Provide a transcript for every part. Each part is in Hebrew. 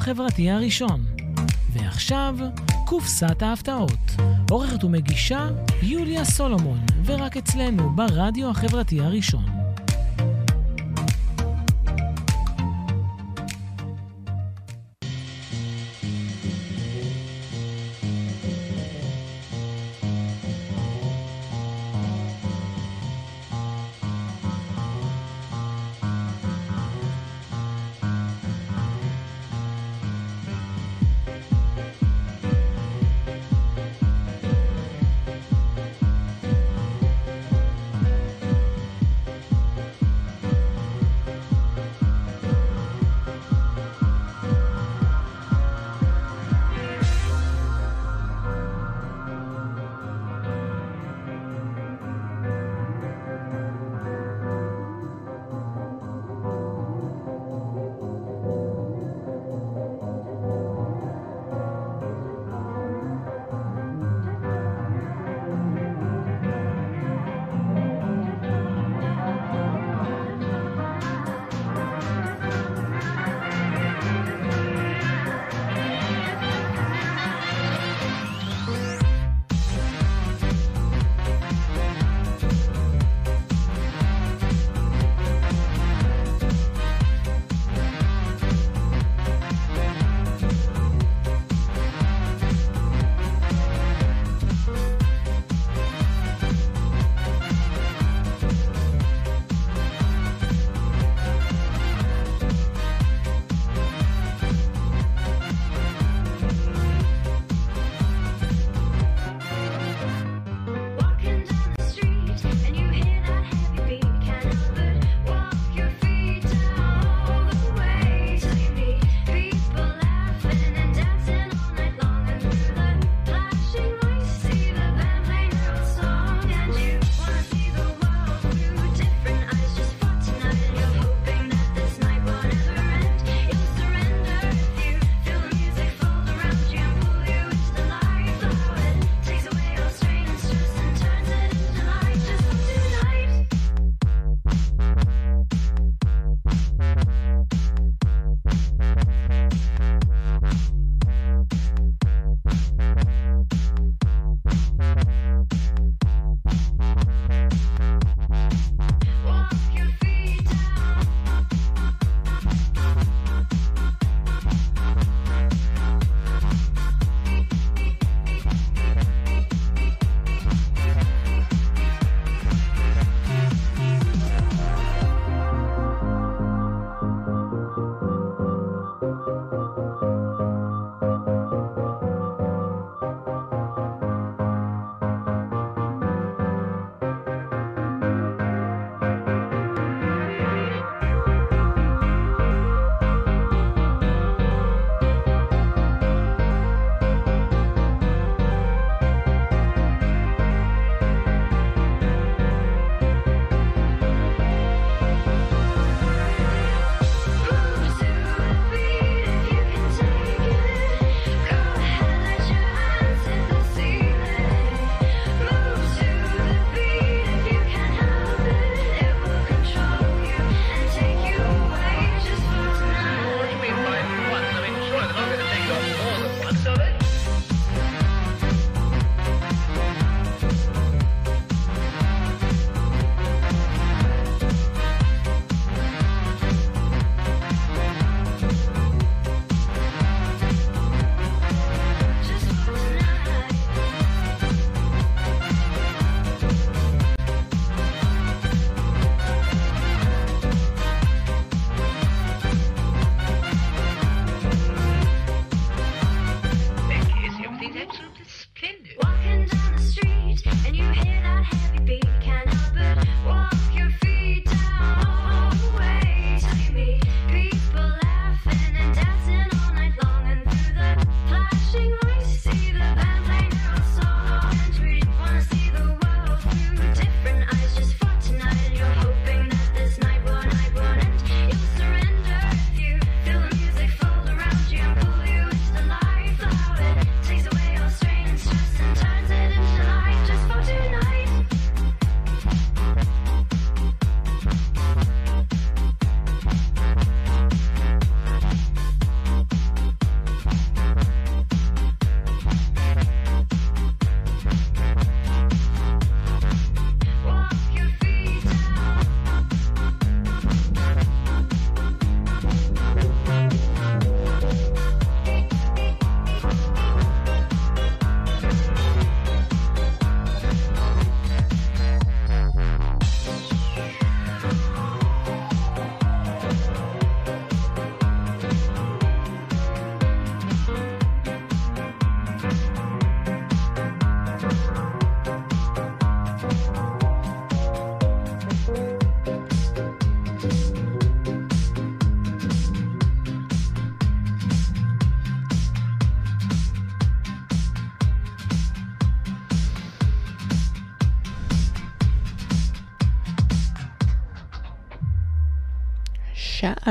החברתי הראשון. ועכשיו, קופסת ההפתעות. עורכת ומגישה יוליה סולומון, ורק אצלנו ברדיו החברתי הראשון.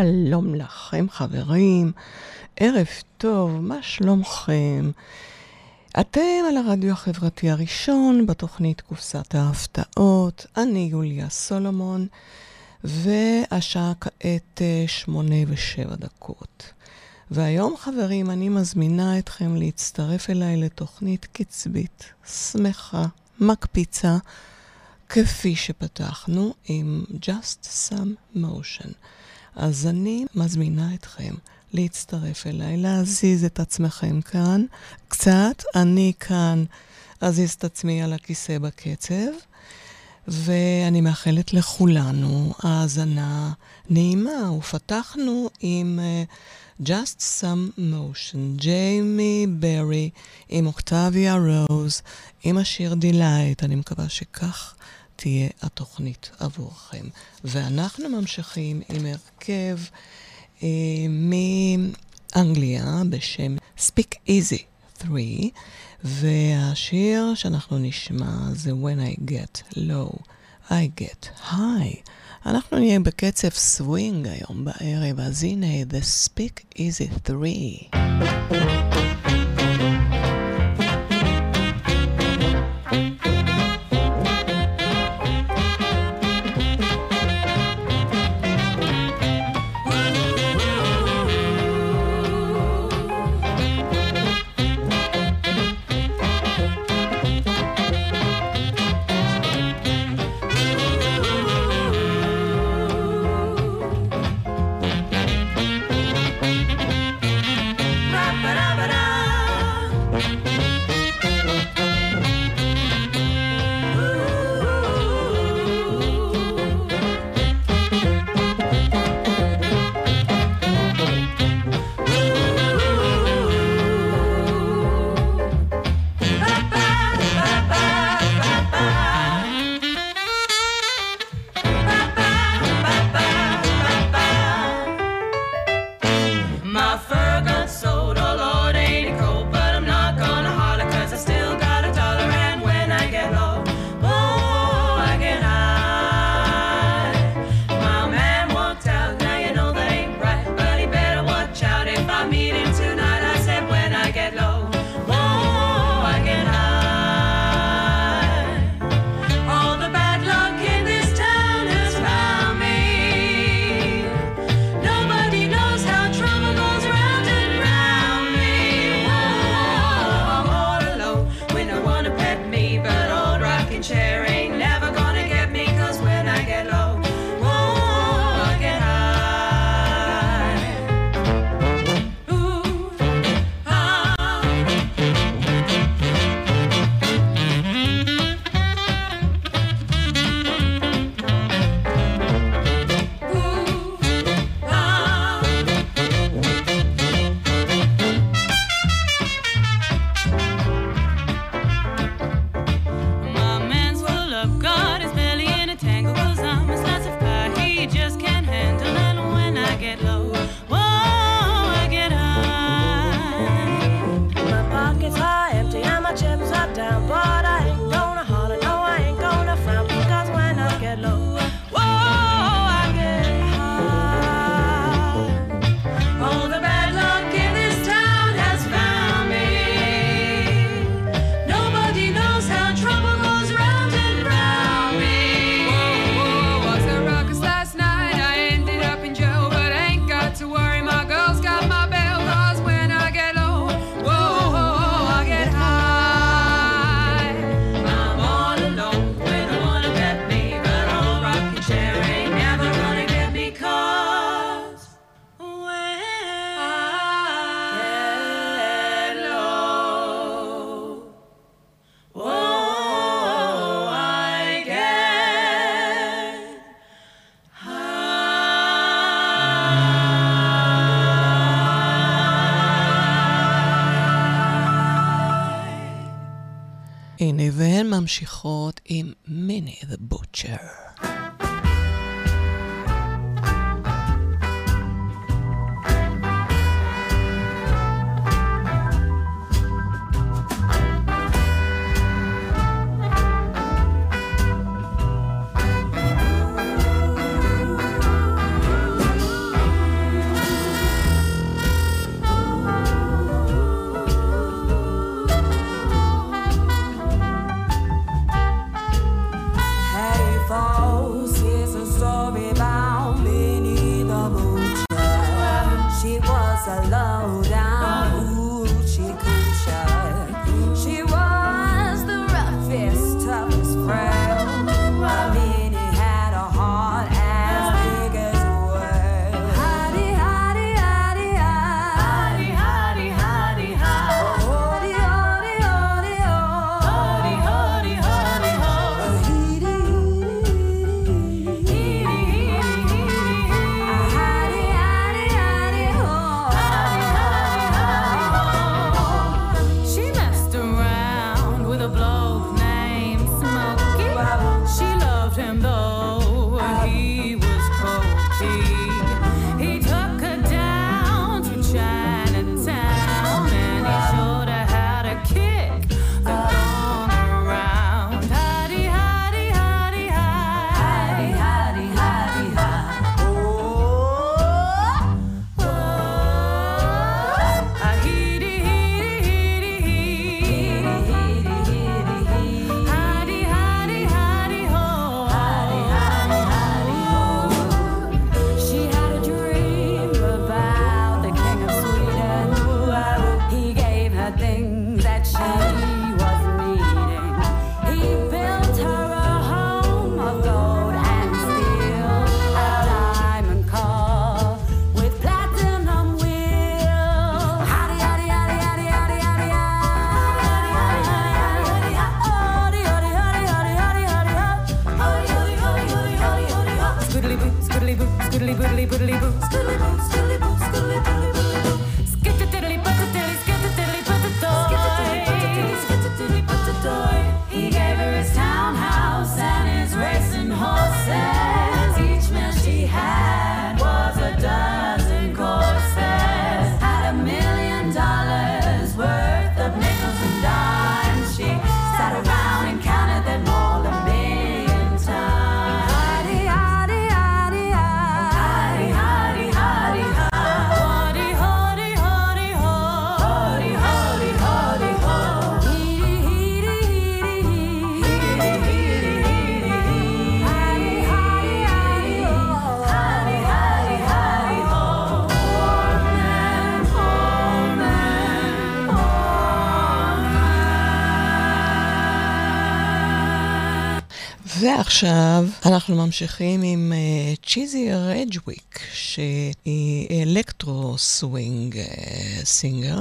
שלום לכם חברים, ערב טוב, מה שלומכם? אתם על הרדיו החברתי הראשון בתוכנית קופסת ההפתעות, אני יוליה סולומון, והשעה כעת אה, שמונה ושבע דקות. והיום, חברים, אני מזמינה אתכם להצטרף אליי לתוכנית קצבית, שמחה, מקפיצה, כפי שפתחנו עם Just Some Motion. אז אני מזמינה אתכם להצטרף אליי, להזיז את עצמכם כאן קצת. אני כאן אזיז את עצמי על הכיסא בקצב, ואני מאחלת לכולנו האזנה נעימה. ופתחנו עם uh, Just Some Motion, ג'יימי ברי עם אוקטביה רוז, עם השיר Delight. אני מקווה שכך תהיה התוכנית עבורכם. ואנחנו ממשיכים עם הרכב אה, מאנגליה בשם Speak Easy 3, והשיר שאנחנו נשמע זה When I Get Low, I Get High. אנחנו נהיה בקצב סווינג היום בערב, אז הנה, The Speak Easy 3. ממשיכות עם מיני the Butcher. עכשיו אנחנו ממשיכים עם צ'יזי אה, רג'וויק, שהיא electro swing singer,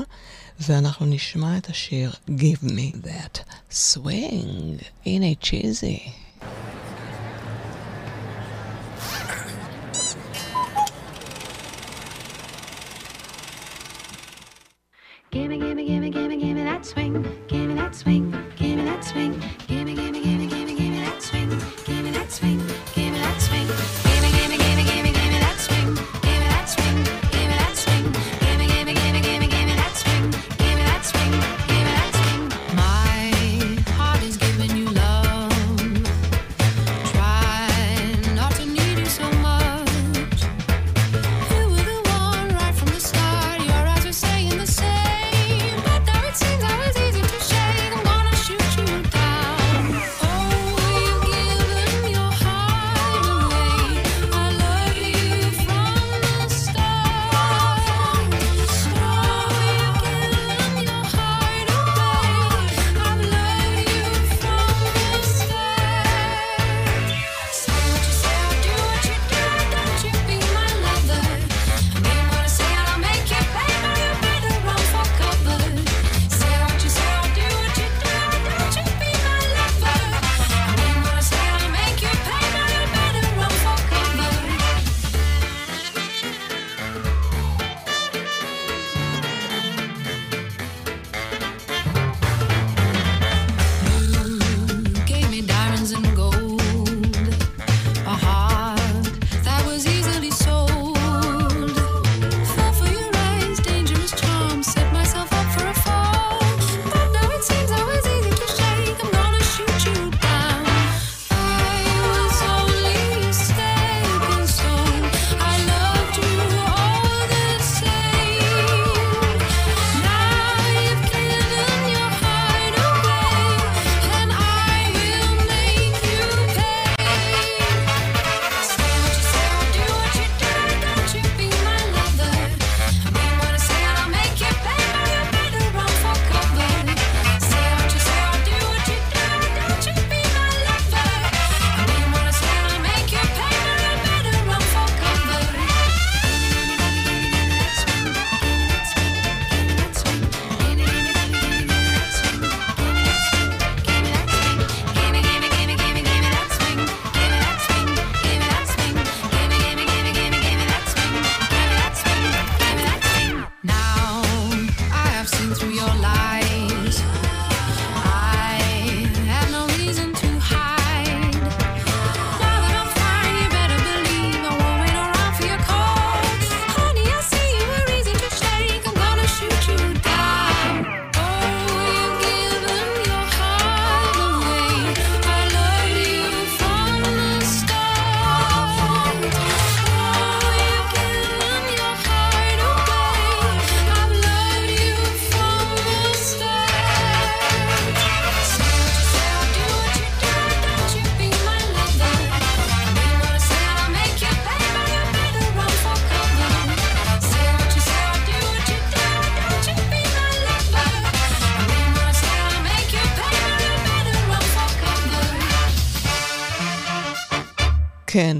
ואנחנו נשמע את השיר Give Me That Swing. הנה צ'יזי. Gimme, gimme, gimme, gimme, gimme that swing, gimme that swing, gimme that swing.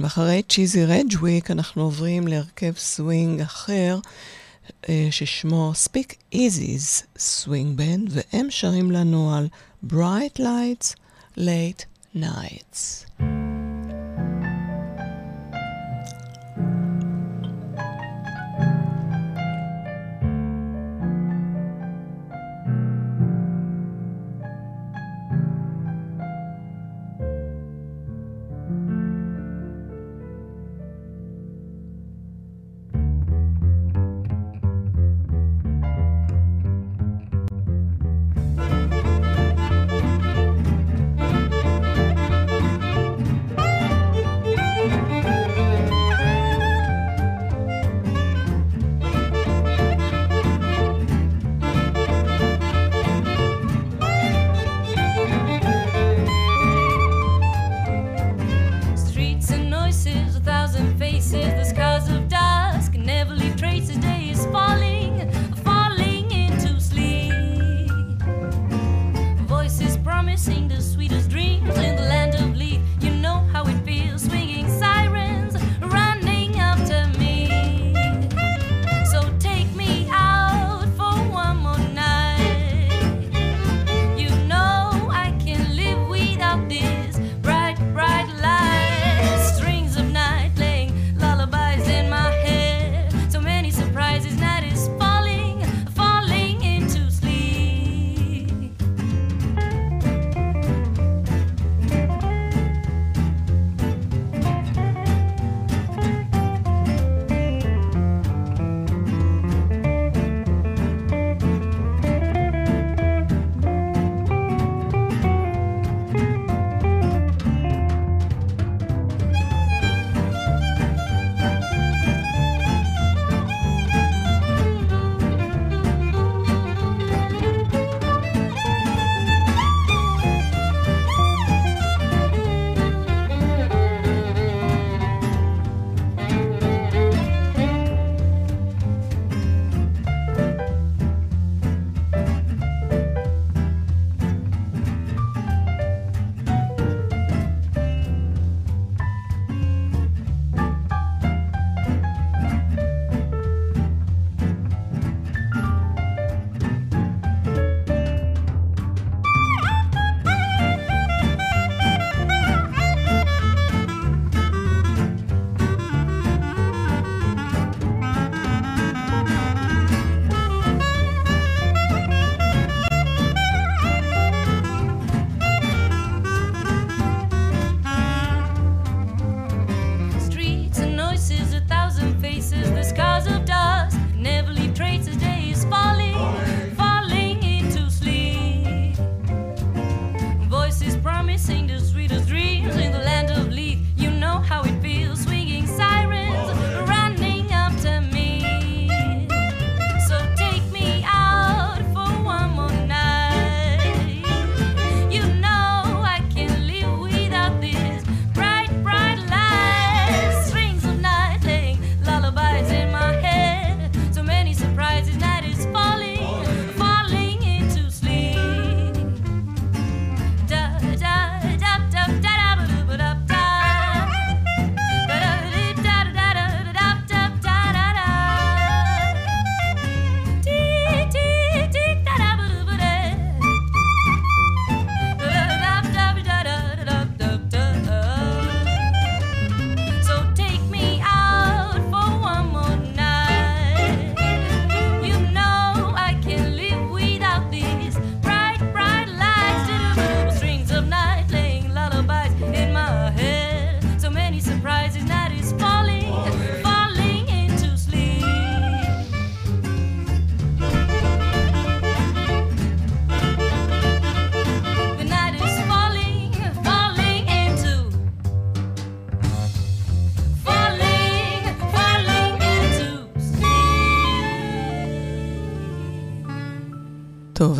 ואחרי צ'יזי רג'וויק אנחנו עוברים להרכב סווינג אחר, אה, ששמו Speak Easy's Swing Band, והם שרים לנו על Bright Lights, Late Nights.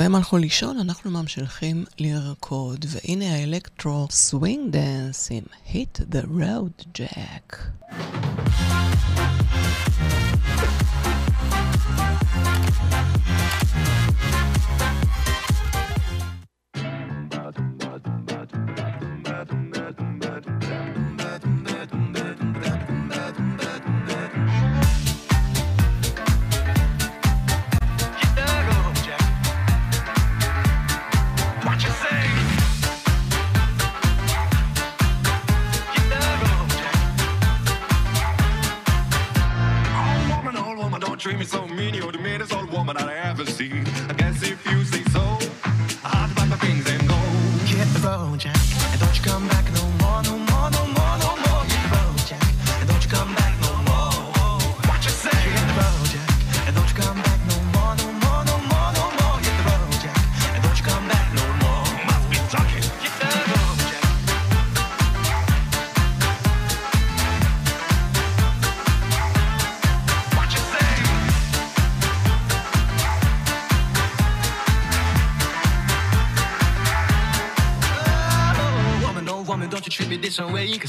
הם הלכו לישון, אנחנו ממשיכים לרקוד, והנה ה electro swing dance עם Hit the Road Jack.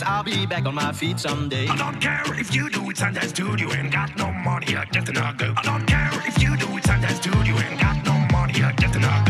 days, I'll be back on my feet someday. I don't care if you do it Sundays too, you ain't got no money, I get just an ugly. I don't care if you do it Sundays too, you ain't got no money, I get just an ugly.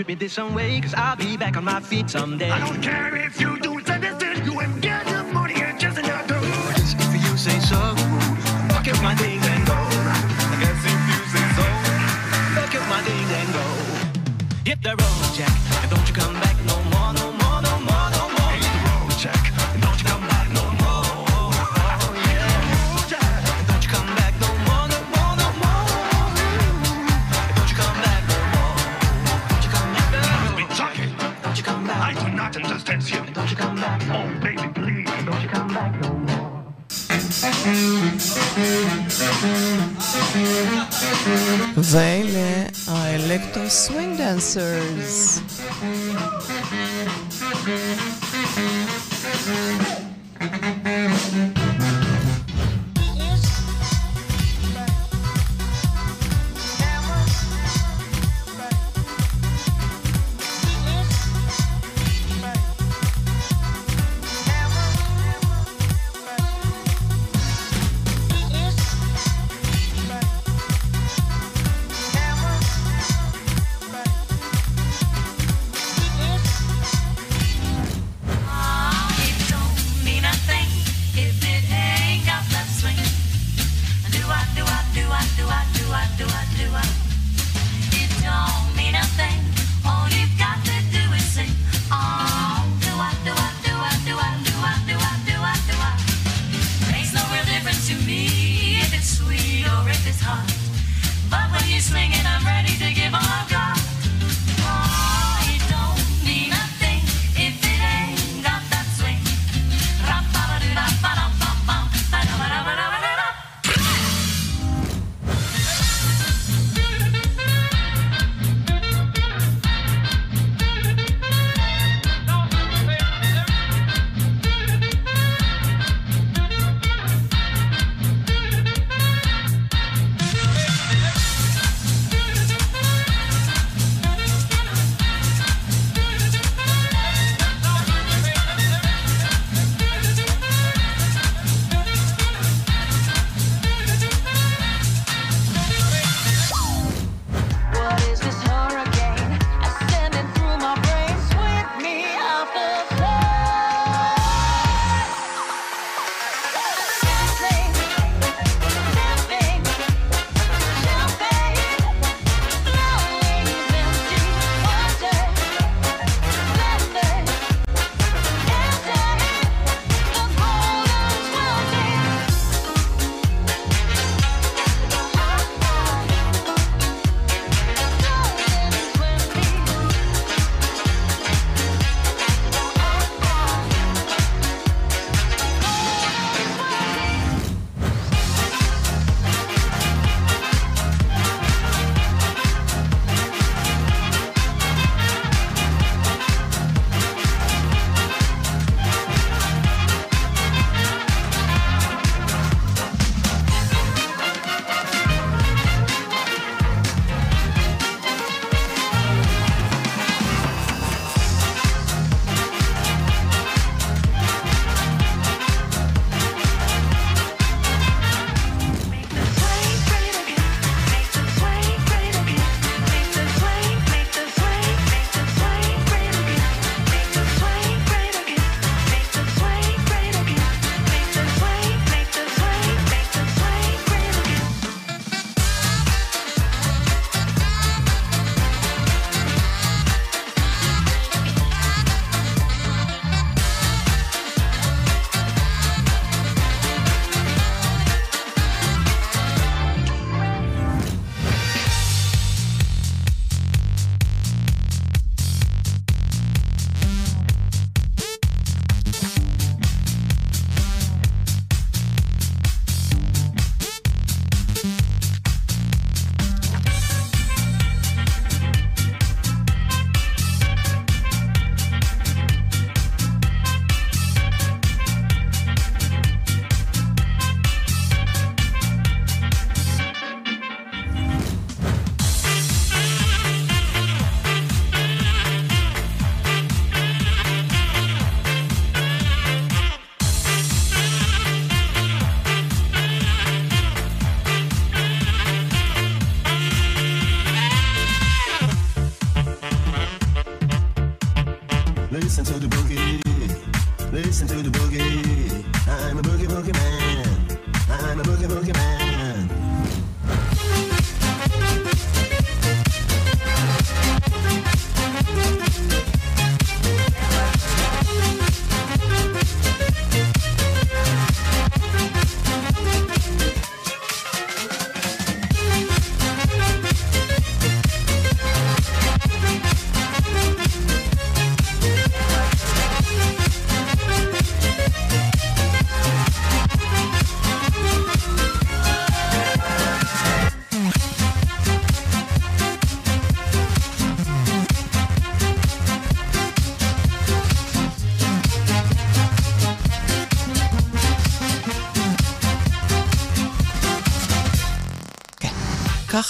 Shoot me this some way, cause I'll be back on my feet someday. I don't care if you do.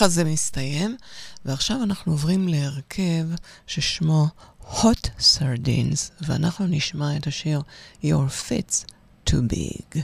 ככה זה מסתיים. ועכשיו אנחנו עוברים להרכב ששמו Hot Sardines, ואנחנו נשמע את השיר Your Fits Too Big.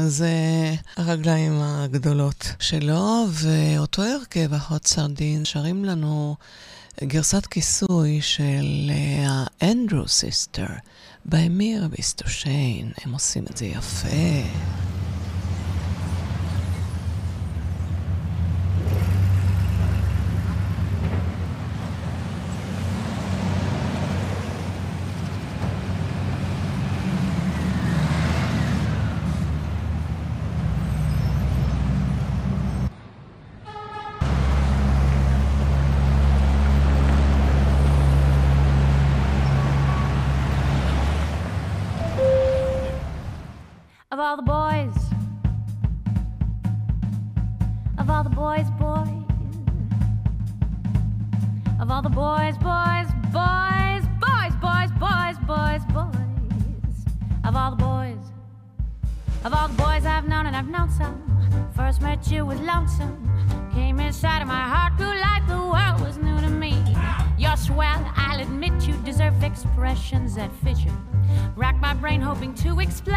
אז uh, הרגליים הגדולות שלו, ואותו הרכב, אחות סרדין, שרים לנו גרסת כיסוי של אה, האנדרו סיסטר, באמיר ביסטושיין. הם עושים את זה יפה. to explain.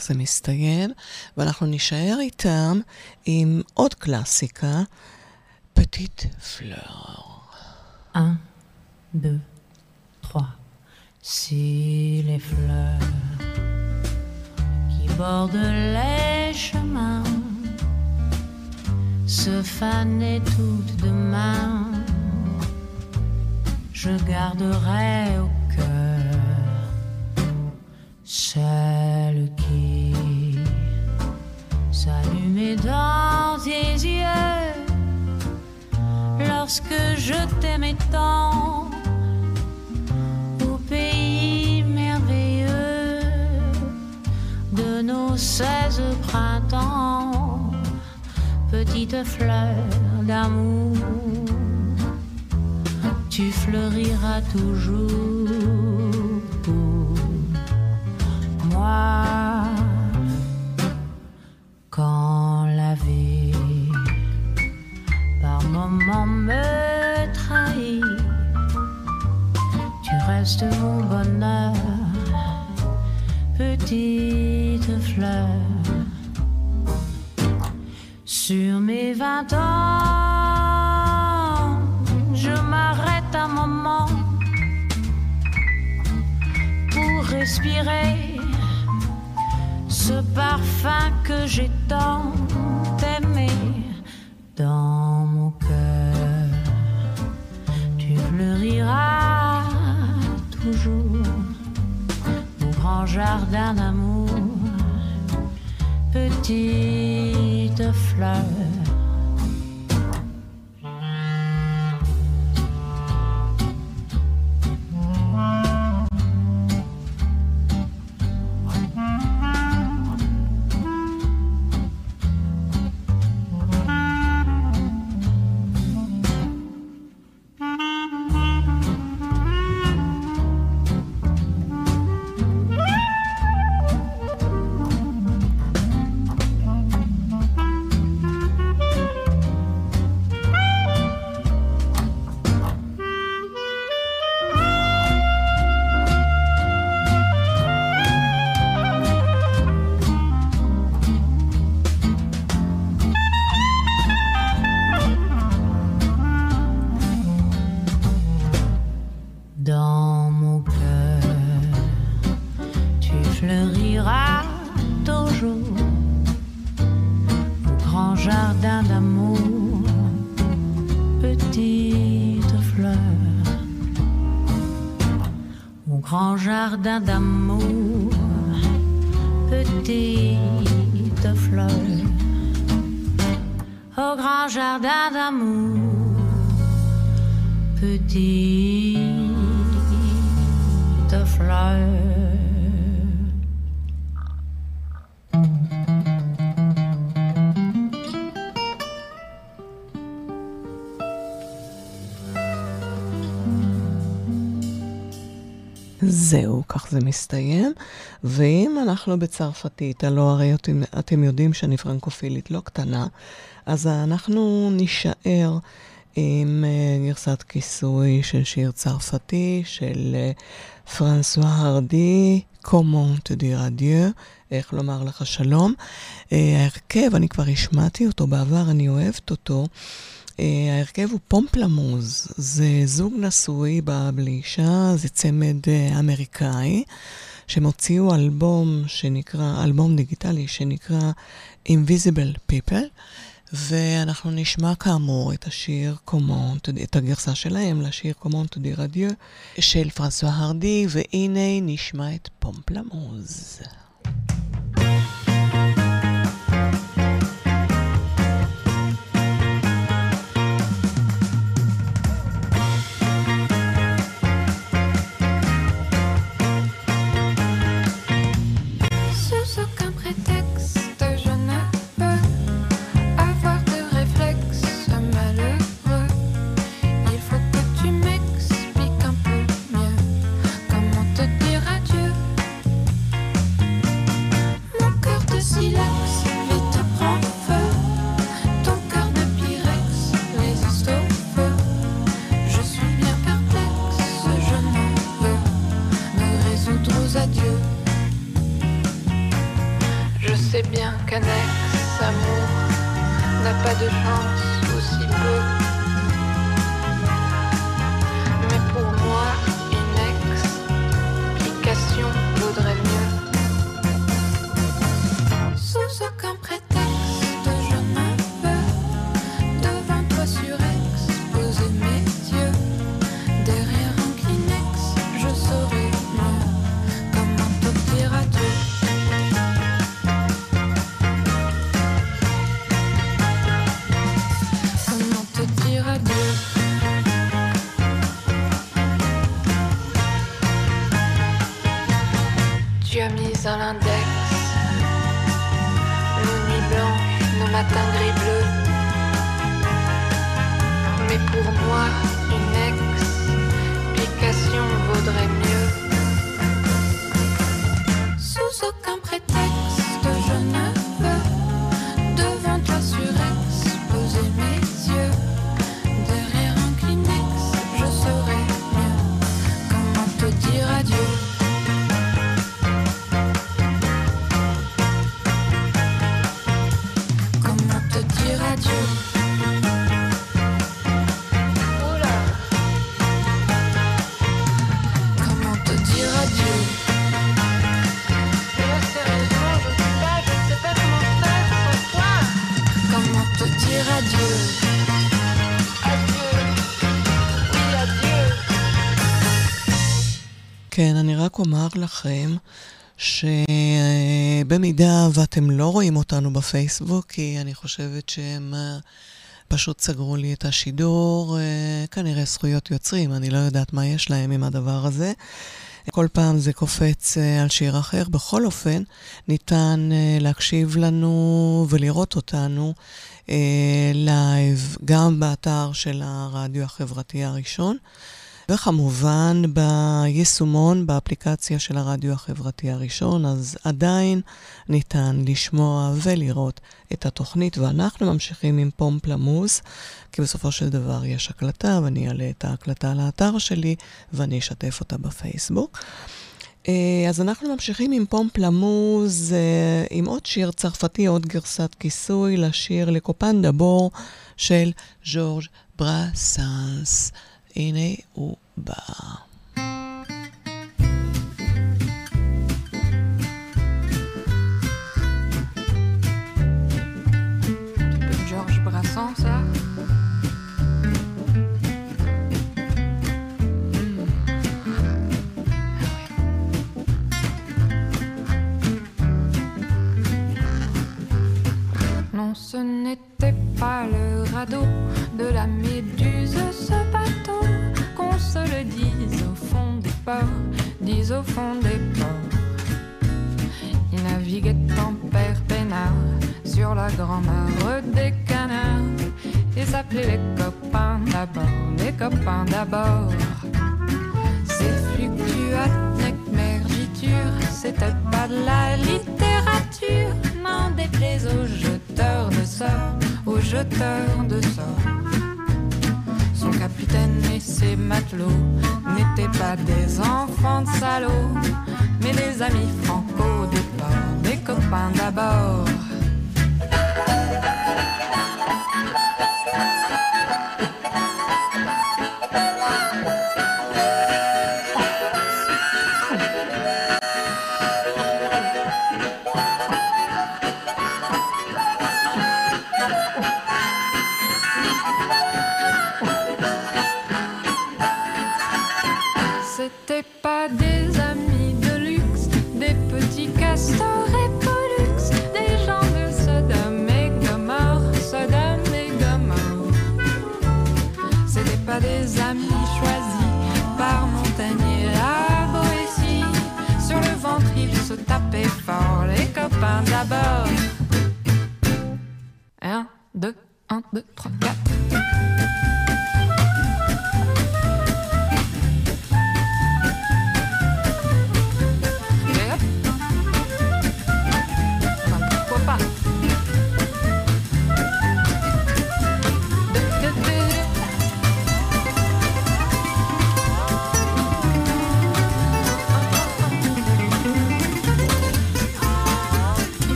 איך זה מסתיים, ואנחנו נישאר איתם עם עוד קלאסיקה, פטיט פלור. Un, deux, trois. Si les fleurs qui bordent les chemins se fanaient toutes demain, je garderai au celle qui s'allumait dans tes yeux lorsque je t'aimais tant. Au pays merveilleux de nos seize printemps, petite fleur d'amour, tu fleuriras toujours quand la vie par moments me trahit. Tu restes mon bonheur, petite fleur. Sur mes vingt ans, je m'arrête un moment pour respirer ce parfum que j'ai tant aimé dans mon cœur. Tu fleuriras toujours mon grand jardin d'amour, petite fleur. Да да. זה מסתיים. ואם אנחנו בצרפתית, הלא הרי אתם, אתם יודעים שאני פרנקופילית לא קטנה, אז אנחנו נישאר עם אה, גרסת כיסוי של שיר צרפתי של אה, פרנסואה הרדי, קומון תדיר אדיו, איך לומר לך שלום. אה, ההרכב, אני כבר השמעתי אותו בעבר, אני אוהבת אותו. Uh, ההרכב הוא פומפלמוז, זה זוג נשוי בלי אישה, זה צמד uh, אמריקאי, שהם הוציאו אלבום שנקרא, אלבום דיגיטלי שנקרא Invisible People, ואנחנו נשמע כאמור את השיר קומון, את הגרסה שלהם לשיר קומון תודי רדיו של פרנסואה הרדי, והנה נשמע את פומפלמוז. Je sais bien qu'un ex-amour n'a pas de chance רק אומר לכם שבמידה ואתם לא רואים אותנו בפייסבוק, כי אני חושבת שהם אה, פשוט סגרו לי את השידור, אה, כנראה זכויות יוצרים, אני לא יודעת מה יש להם עם הדבר הזה. כל פעם זה קופץ אה, על שיר אחר. בכל אופן, ניתן להקשיב לנו ולראות אותנו לייב, גם באתר של הרדיו החברתי הראשון, וכמובן ביישומון, באפליקציה של הרדיו החברתי הראשון, אז עדיין ניתן לשמוע ולראות את התוכנית, ואנחנו ממשיכים עם פומפלמוס, כי בסופו של דבר יש הקלטה, ואני אעלה את ההקלטה לאתר שלי, ואני אשתף אותה בפייסבוק. אה, אז אנחנו ממשיכים עם פומפלמוז, אה, עם עוד שיר צרפתי, עוד גרסת כיסוי לשיר לקופן דבור של ז'ורג' ברסנס. הנה הוא בא. Georges Brassens, ça Non, ce n'était pas le radeau de la méduse, ce bateau, se le dise au fond des ports, dise au fond des ports. Il naviguait en père peinard sur la grand-mare des canards et s'appelait les copains d'abord, les copains d'abord. Ces fluctuates mergitures, c'était pas de la littérature, n'en déplaise aux jeteurs de sorts, aux jeteurs de sorts. N'étaient pas des enfants de salauds, mais des amis franco de port, des copains d'abord.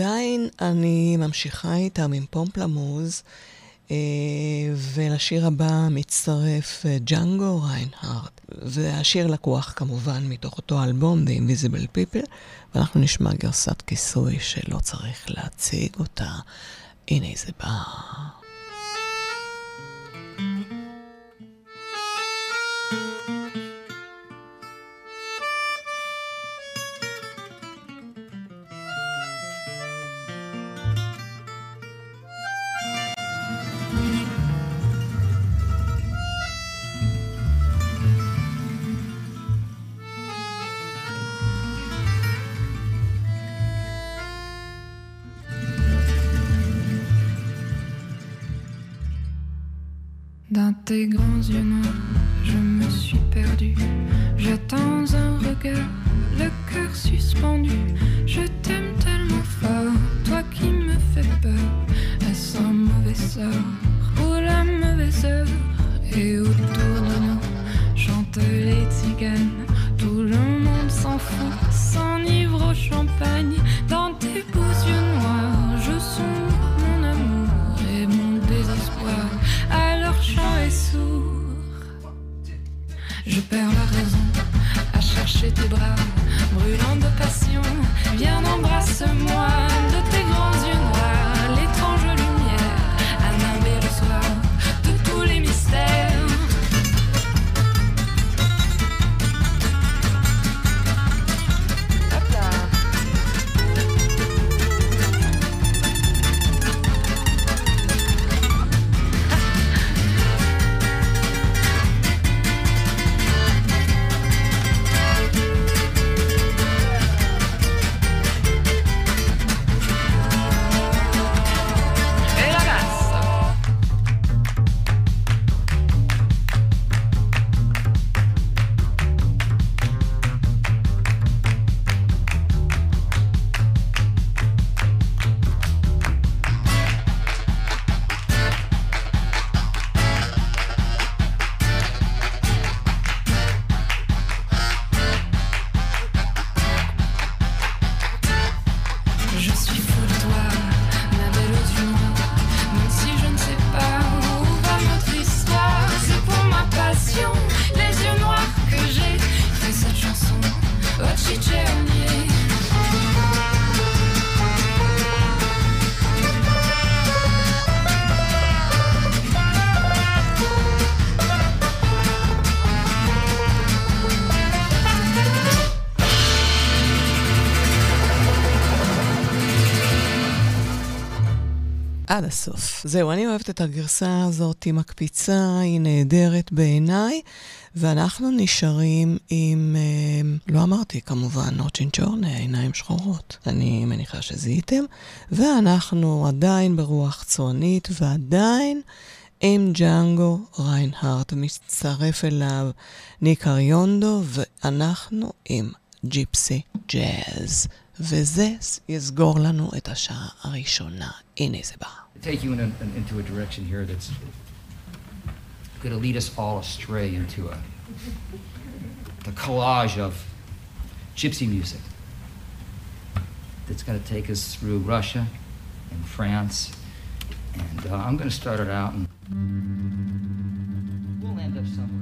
ועדיין אני ממשיכה איתם עם פומפלמוז, אה, ולשיר הבא מצטרף אה, ג'אנגו ריינהארט. והשיר לקוח כמובן מתוך אותו אלבום, The Invisible People, ואנחנו נשמע גרסת כיסוי שלא צריך להציג אותה. הנה זה בא. Tes grands yeux noirs, je me suis perdue. J'attends un regard, le cœur suspendu. Je t'aime tellement fort, toi qui me fais peur. Est-ce mauvais sort? Chercher tes bras, brûlant de passion. Viens, עד הסוף. זהו, אני אוהבת את הגרסה הזאת, היא מקפיצה, היא נהדרת בעיניי, ואנחנו נשארים עם, אה, לא אמרתי כמובן, נוצ'ינצ'ורנה, עיניים שחורות. אני מניחה שזיהיתם, ואנחנו עדיין ברוח צוענית, ועדיין עם ג'אנגו ריינהארט, מצטרף אליו ניק אריונדו, ואנחנו עם ג'יפסי ג'אז. וזה יסגור לנו את השעה הראשונה. הנה זה בא. Take you in into a direction here that's going to lead us all astray into a the collage of gypsy music that's going to take us through Russia and France. And uh, I'm going to start it out, and we'll end up somewhere.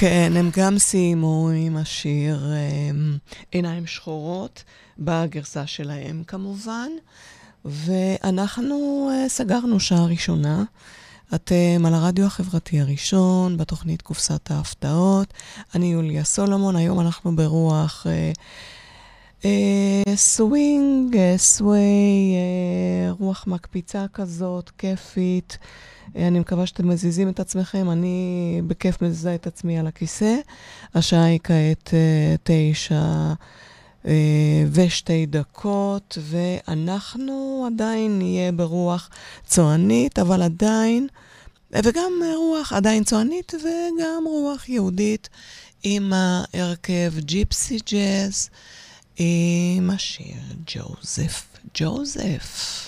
כן, הם גם סיימו עם השיר אמ, עיניים שחורות, בגרסה שלהם כמובן, ואנחנו אה, סגרנו שעה ראשונה. אתם על הרדיו החברתי הראשון, בתוכנית קופסת ההפתעות. אני יוליה סולומון, היום אנחנו ברוח אה, אה, סווינג, אה, סווי, אה, רוח מקפיצה כזאת, כיפית. אה, אני מקווה שאתם מזיזים את עצמכם, אני בכיף מזיזה את עצמי על הכיסא. השעה היא כעת אה, תשע אה, ושתי דקות, ואנחנו עדיין נהיה ברוח צוענית, אבל עדיין, וגם רוח עדיין צוענית וגם רוח יהודית עם ההרכב ג'יפסי ג'אז, עם השיר ג'וזף. ג'וזף.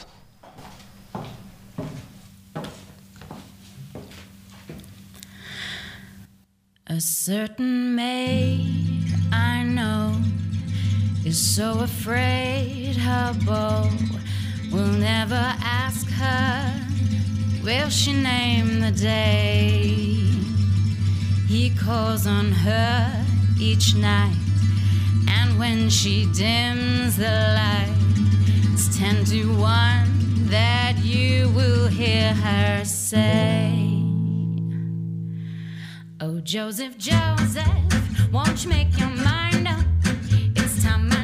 A certain maid I know is so afraid her beau will never ask her, will she name the day? He calls on her each night, and when she dims the light, it's ten to one that you will hear her say. Oh, Joseph, Joseph, won't you make your mind up? It's time I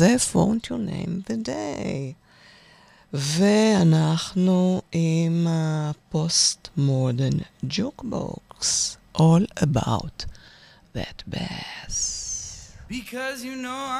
Joseph, won't you name the day? ואנחנו עם ה-postmodern joke box all about that bass. Because you know I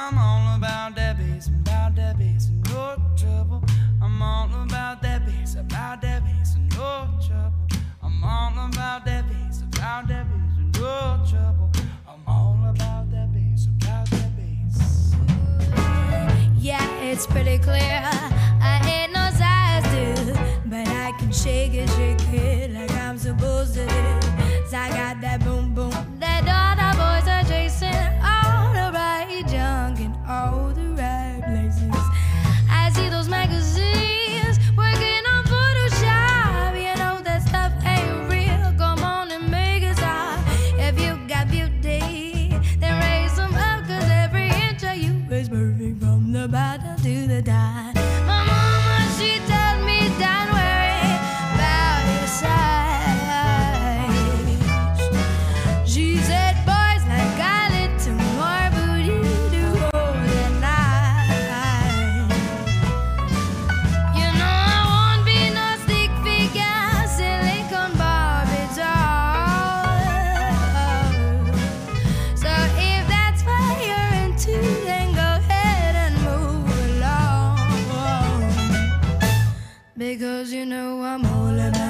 Because you know I'm all in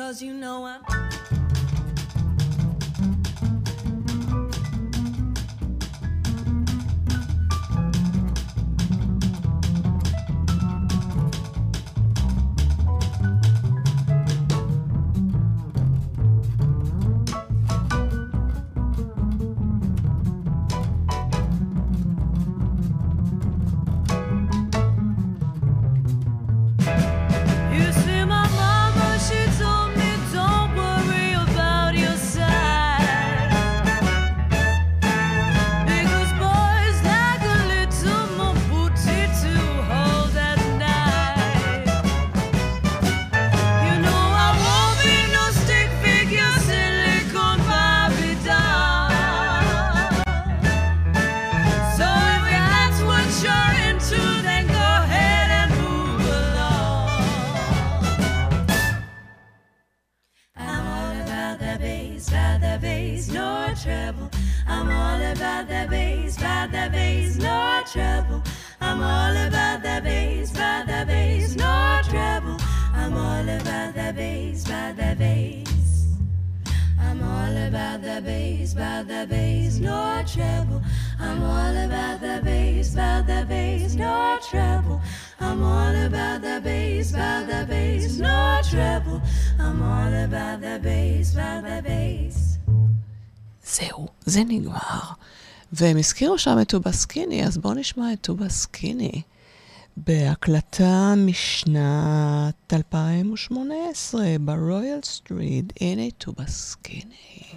Cause you והם הזכירו שם את Tuba Skinny, אז בואו נשמע את Tuba Skinny בהקלטה משנת 2018 ב Royal Street. הנה Tuba Skinny.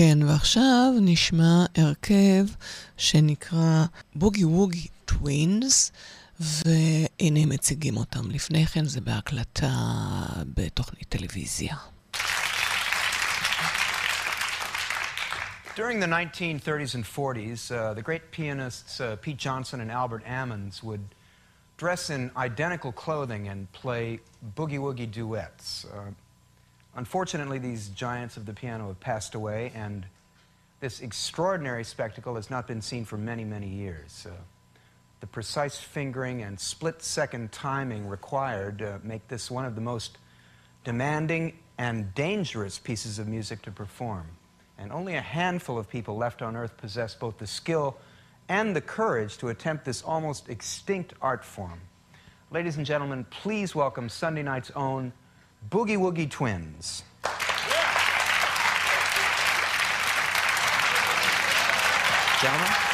כן, ועכשיו נשמע הרכב שנקרא בוגי ווגי טווינס, והנה הם מציגים אותם. לפני כן זה בהקלטה בתוכנית טלוויזיה. During the 1930s and 40s, uh, the great pianists uh, Pete Johnson and Albert Ammons would dress in identical clothing and play boogie woogie duets. Uh, unfortunately, these giants of the piano have passed away, and this extraordinary spectacle has not been seen for many, many years. Uh, the precise fingering and split second timing required uh, make this one of the most demanding and dangerous pieces of music to perform. And only a handful of people left on earth possess both the skill and the courage to attempt this almost extinct art form. Ladies and gentlemen, please welcome Sunday night's own Boogie Woogie Twins. Gentlemen?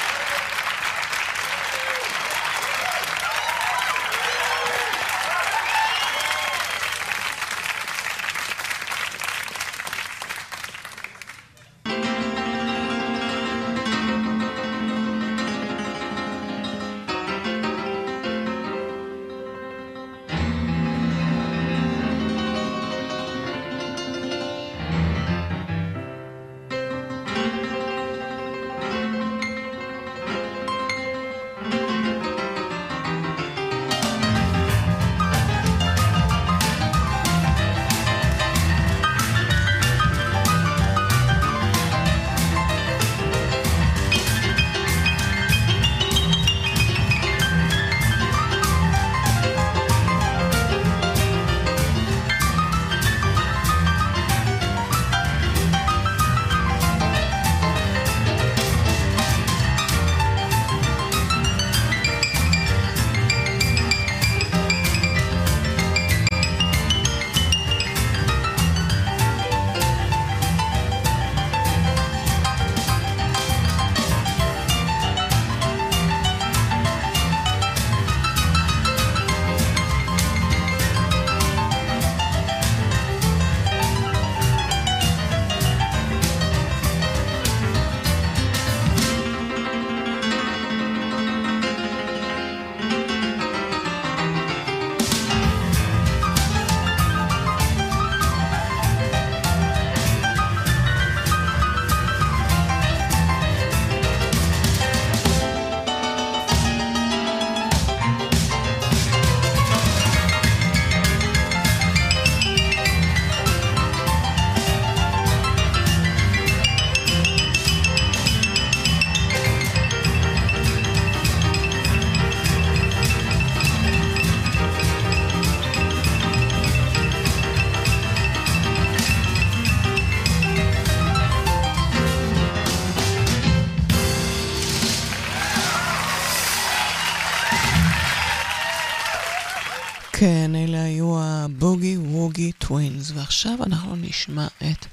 נשמע את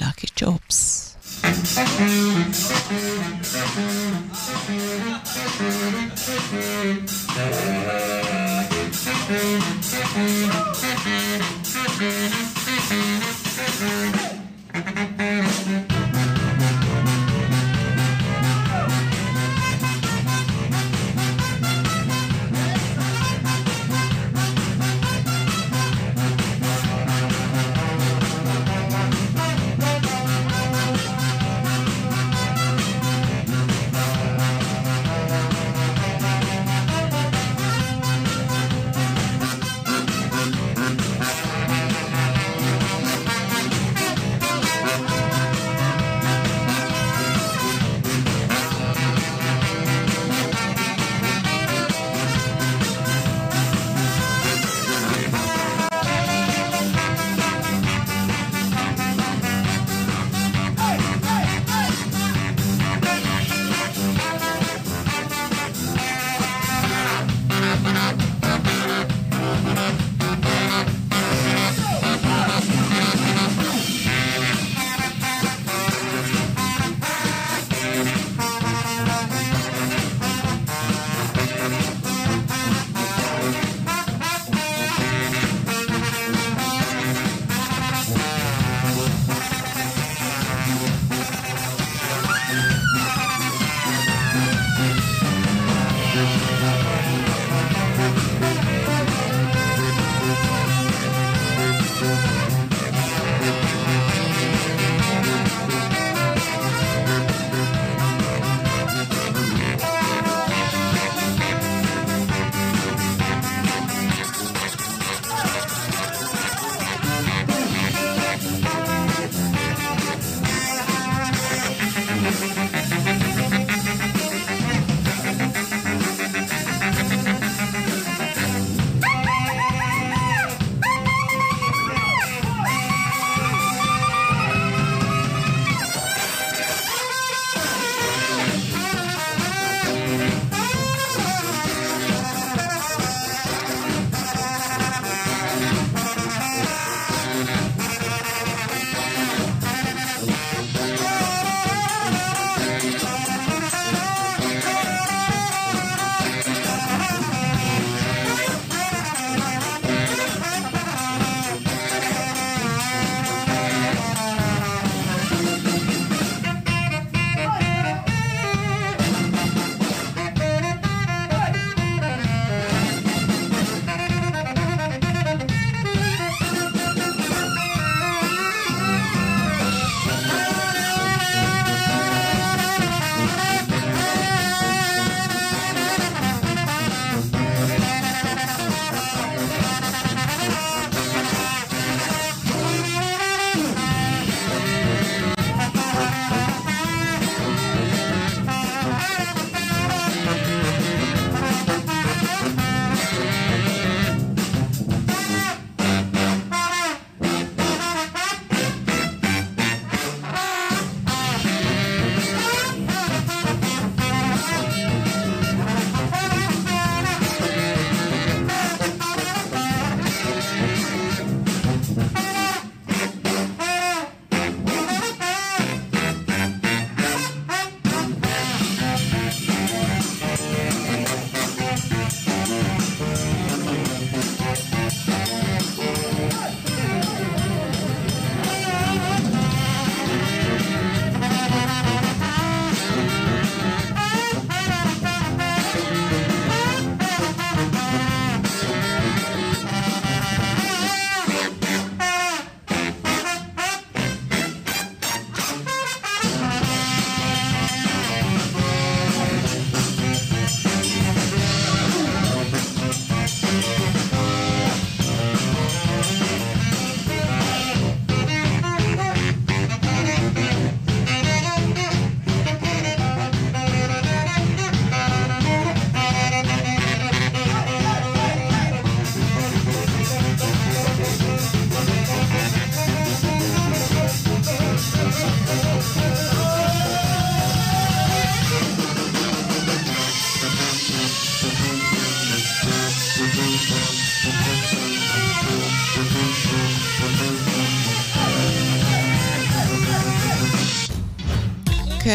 לקי צ'ופס. Thank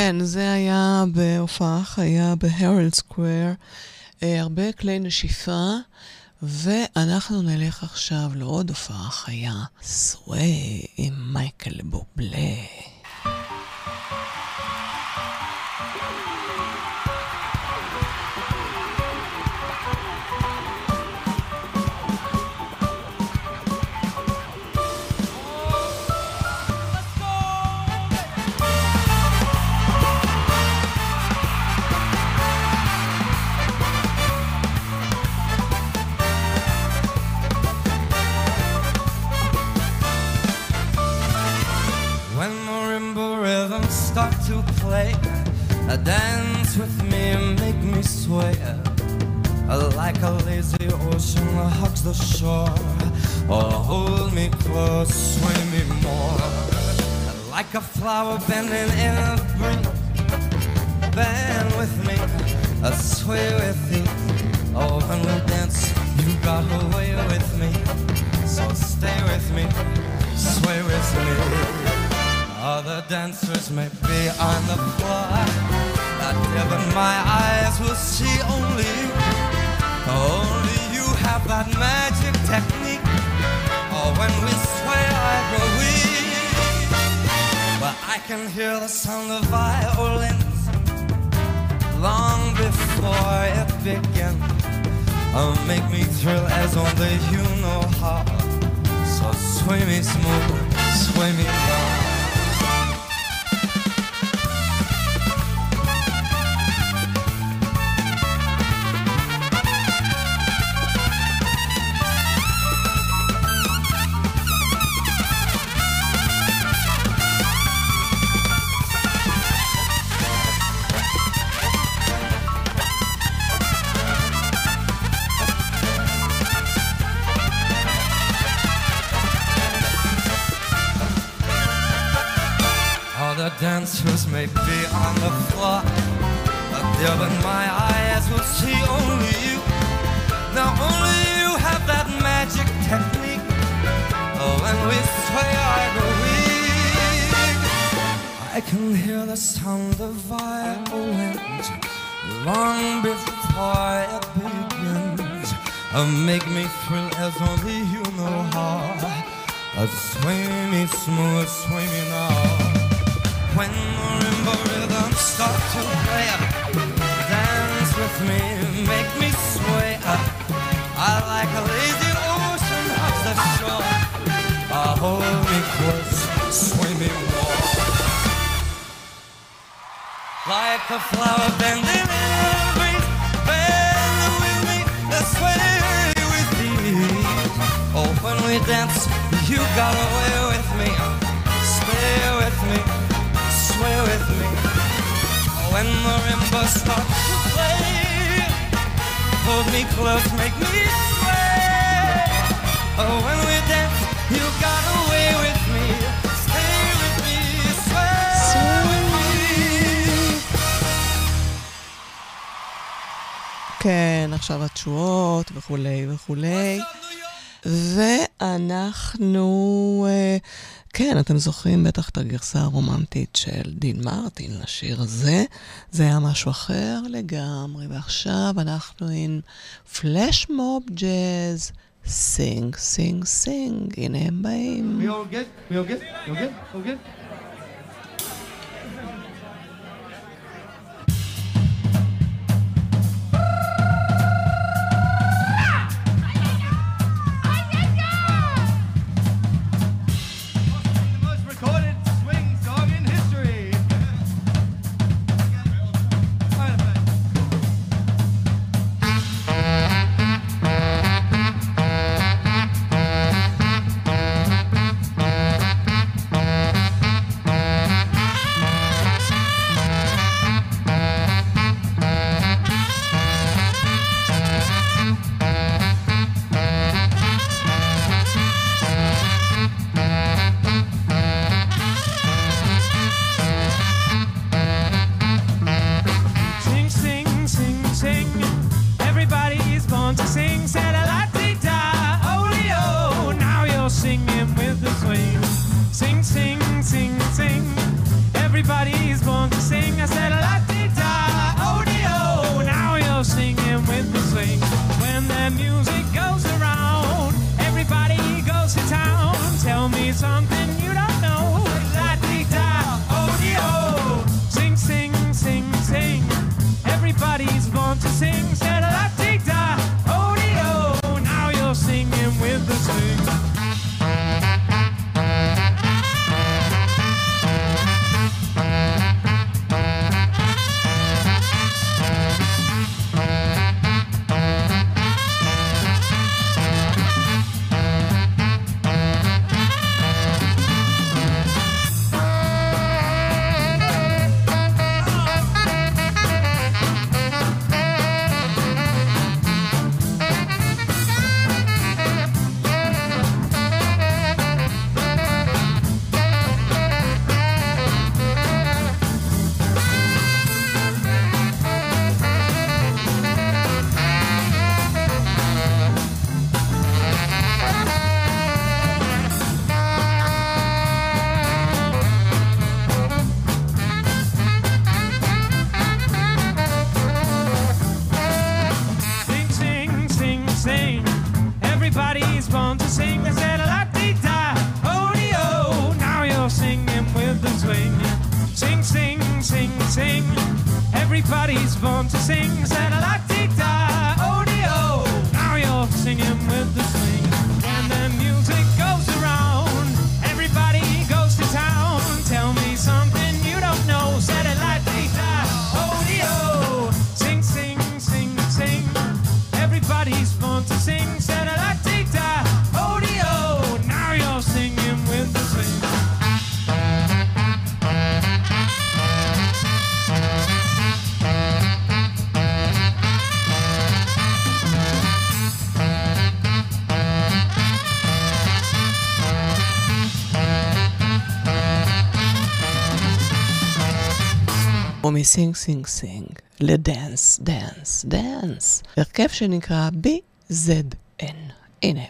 כן, זה היה בהופעה חיה בהרלד סקוויר, אה, הרבה כלי נשיפה, ואנחנו נלך עכשיו לעוד הופעה חיה, סווי עם מייקל בובלה. Flower bending hear the violins long before it begins. Oh, make me thrill as only you know how. So sway me smooth, sway me down. The sound of violins long before it begins. Oh, make me thrill as only you know how. Oh, sway me smooth, sway me now. When marimba rhythms start to play, dance with me, make me sway. I like a lazy ocean off the shore. Uh, hold me close, sway me more. Like a flower bending in the breeze, bend with me, let's sway with ease. Oh, when we dance, you got away with me. Stay with me, sway with me. When marimba starts to play, hold me close, make me sway. Oh, when we dance, כן, עכשיו התשואות וכולי וכולי. ואנחנו, אה, כן, אתם זוכרים בטח את הגרסה הרומנטית של דין מרטין לשיר הזה. זה היה משהו אחר לגמרי, ועכשיו אנחנו עם פלאש מוב ג'אז, סינג, סינג, סינג, הנה הם באים. We all good? We all good? מקומי Sing Sing Sing ל Dance, Dance, Dance, הרכב שנקרא BZN. הנה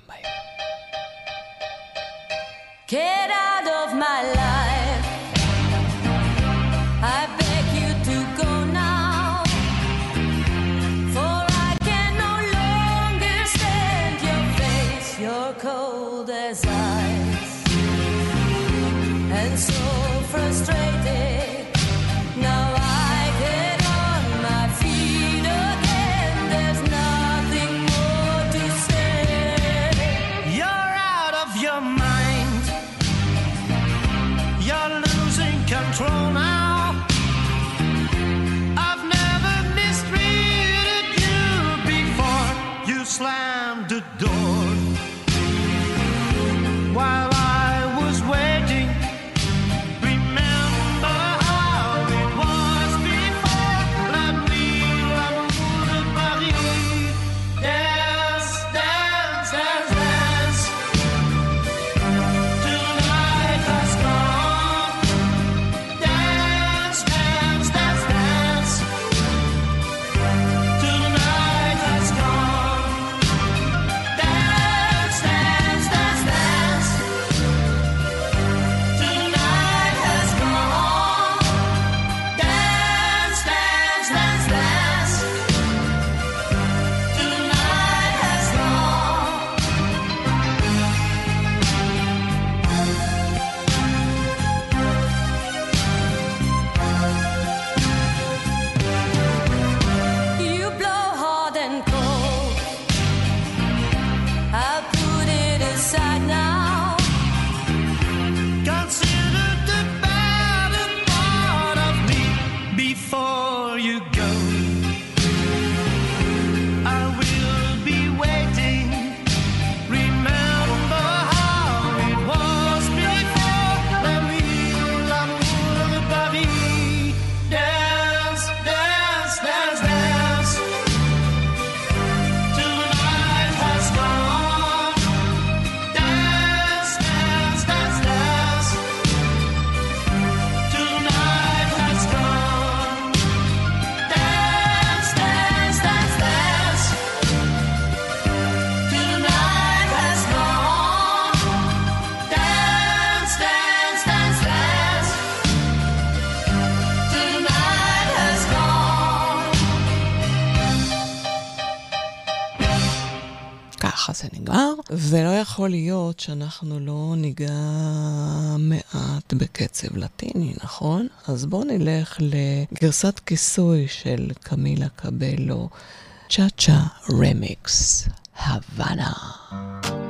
יכול להיות שאנחנו לא ניגע מעט בקצב לטיני, נכון? אז בואו נלך לגרסת כיסוי של קמילה קבלו, צ'אצ'ה רמיקס, הוואנה.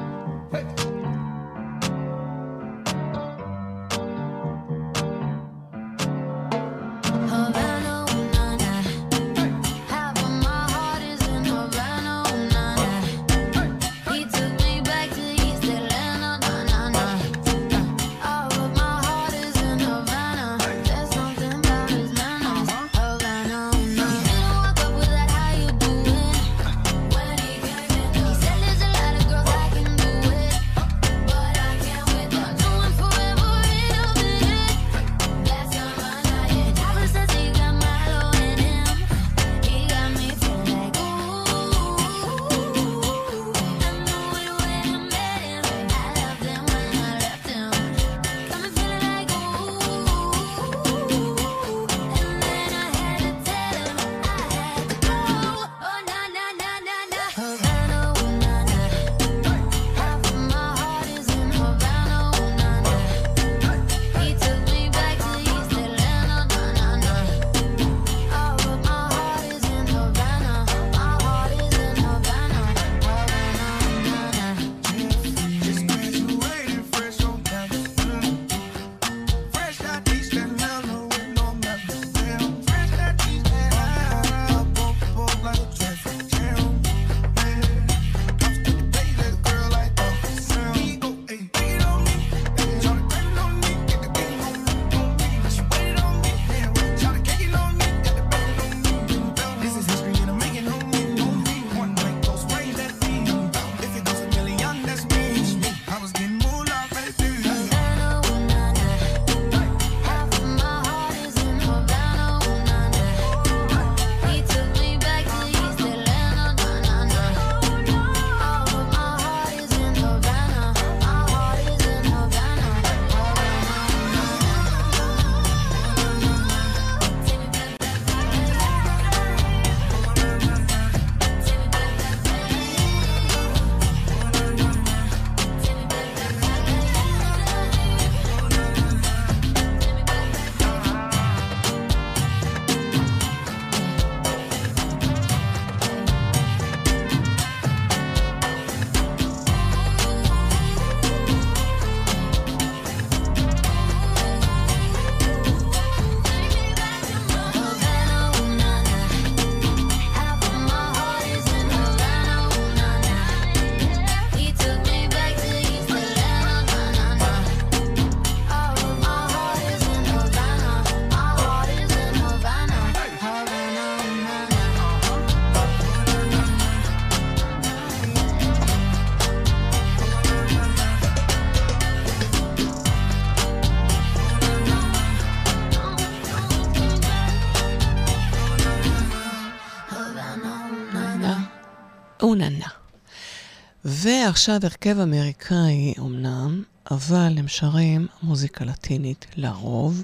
ועכשיו הרכב אמריקאי אמנם, אבל הם שרים מוזיקה לטינית לרוב.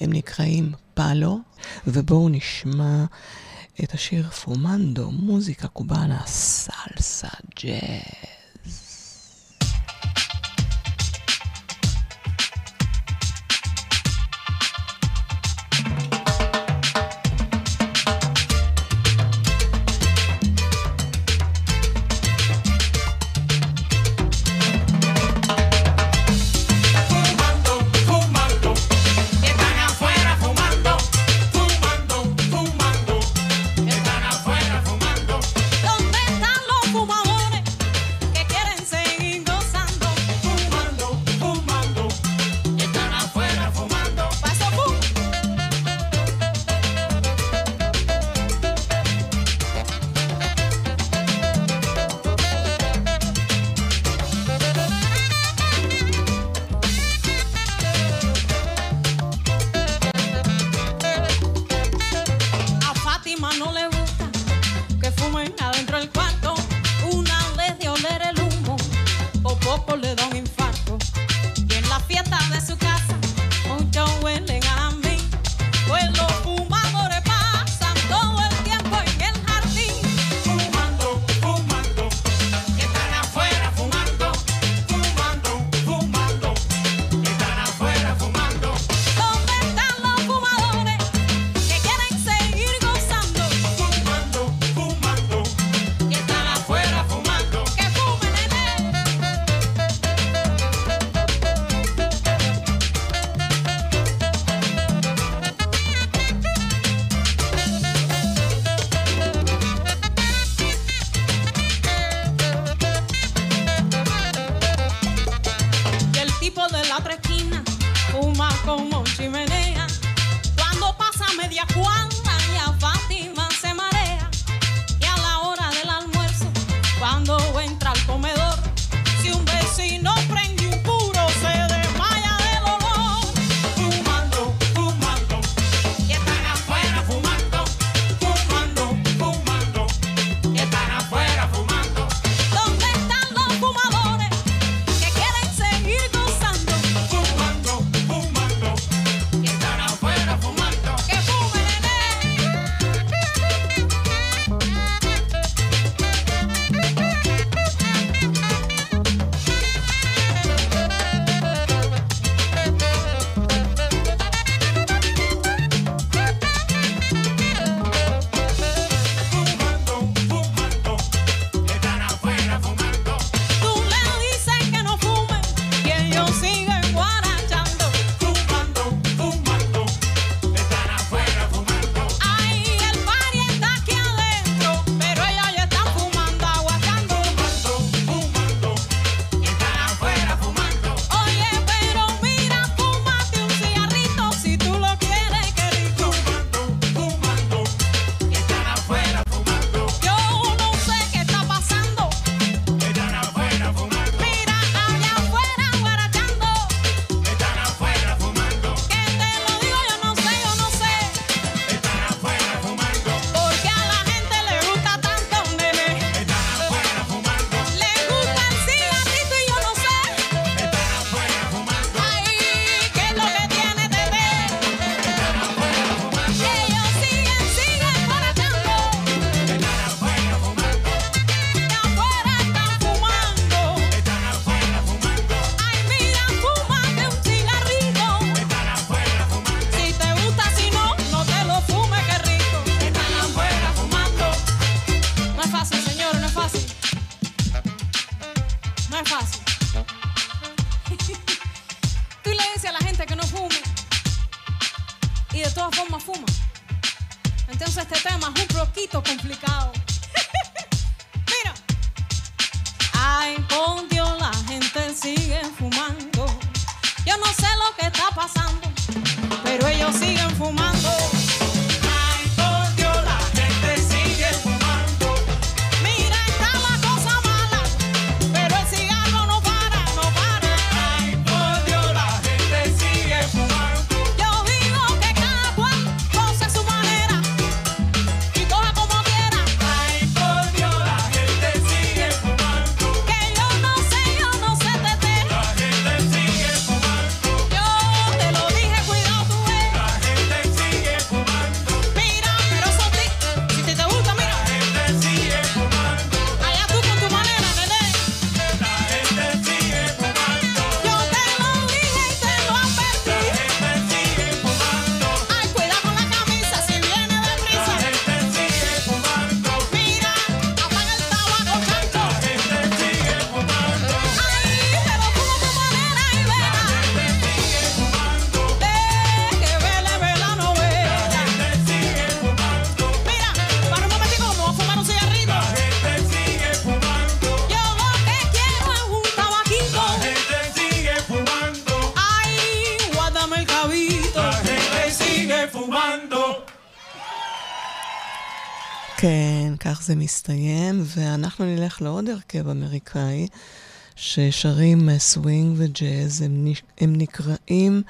הם נקראים פאלו, ובואו נשמע את השיר פומנדו, מוזיקה קובאנה, סלסה, ג'אז. כך זה מסתיים, ואנחנו נלך לעוד הרכב אמריקאי ששרים סווינג וג'אז, הם, הם נקראים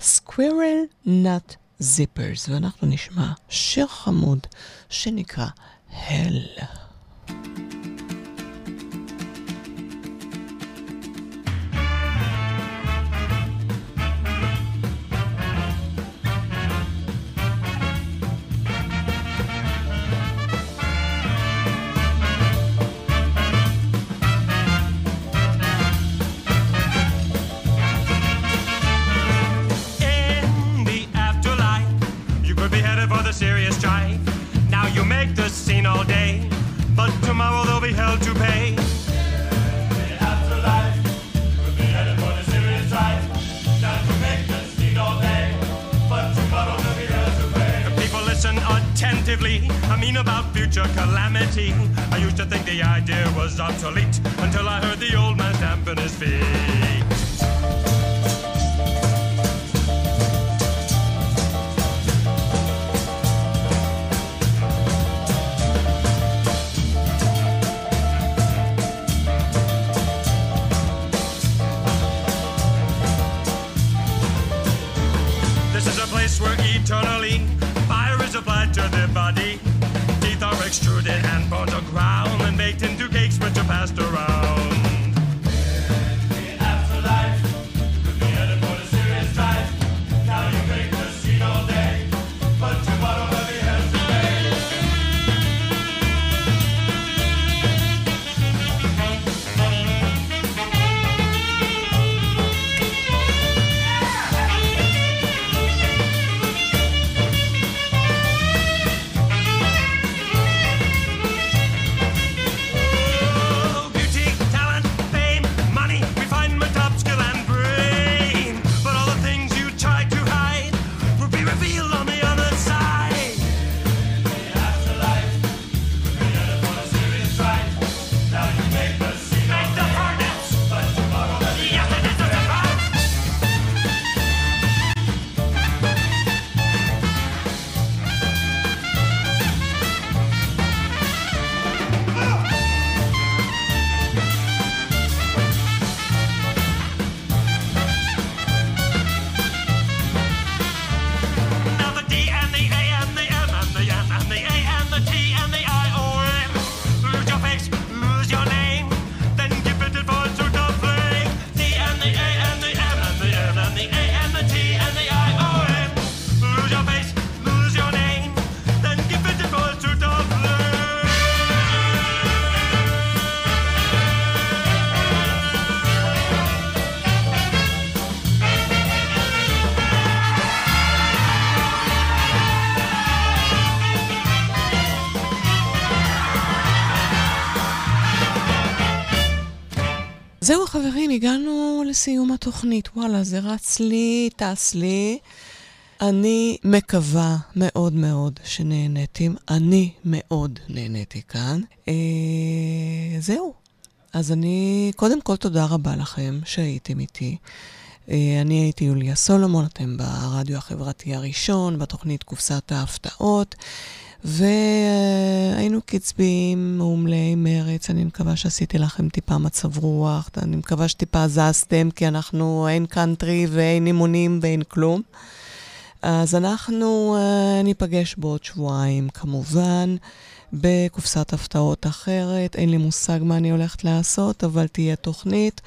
Squirrel Nut Zippers, ואנחנו נשמע שיר חמוד שנקרא Hell. But tomorrow they'll be held to pay. Listen attentively. I mean about future calamity. I used to think the idea was obsolete until I heard the old man stamping his feet. Eternally fire is applied to the body. Teeth are extruded and bones are ground and baked into cakes which are passed around. זהו חברים, הגענו לסיום התוכנית. וואלה, זה רץ לי, טס לי. אני מקווה מאוד מאוד שנהניתם. אני מאוד נהניתי כאן. אה, זהו. אז אני, קודם כל תודה רבה לכם שהייתם איתי. אה, אני הייתי יוליה סולומון, אתם ברדיו החברתי הראשון, בתוכנית קופסת ההפתעות. והיינו קצביים, מעומלי מרץ, אני מקווה שעשיתי לכם טיפה מצב רוח, אני מקווה שטיפה זזתם, כי אנחנו אין קאנטרי ואין אימונים ואין כלום. אז אנחנו uh, ניפגש בעוד שבועיים, כמובן, בקופסת הפתעות אחרת. אין לי מושג מה אני הולכת לעשות, אבל תהיה תוכנית.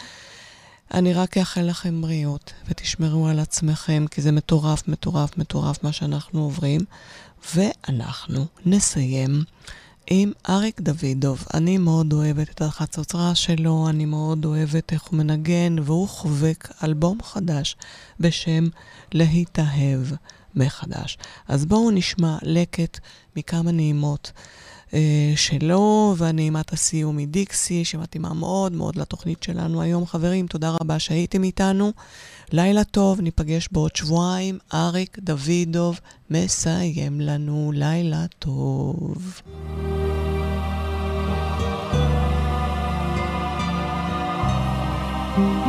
אני רק אאחל לכם בריאות, ותשמרו על עצמכם, כי זה מטורף, מטורף, מטורף מה שאנחנו עוברים. ואנחנו נסיים עם אריק דוידוב. אני מאוד אוהבת את החצוצרה שלו, אני מאוד אוהבת איך הוא מנגן, והוא חובק אלבום חדש בשם להתאהב מחדש. אז בואו נשמע לקט מכמה נעימות. אה, שלו, והנעימת הסיום מדיקסי, שמתאימה מאוד מאוד לתוכנית שלנו היום. חברים, תודה רבה שהייתם איתנו. לילה טוב, ניפגש בעוד שבועיים. אריק דוידוב מסיים לנו לילה טוב. Thank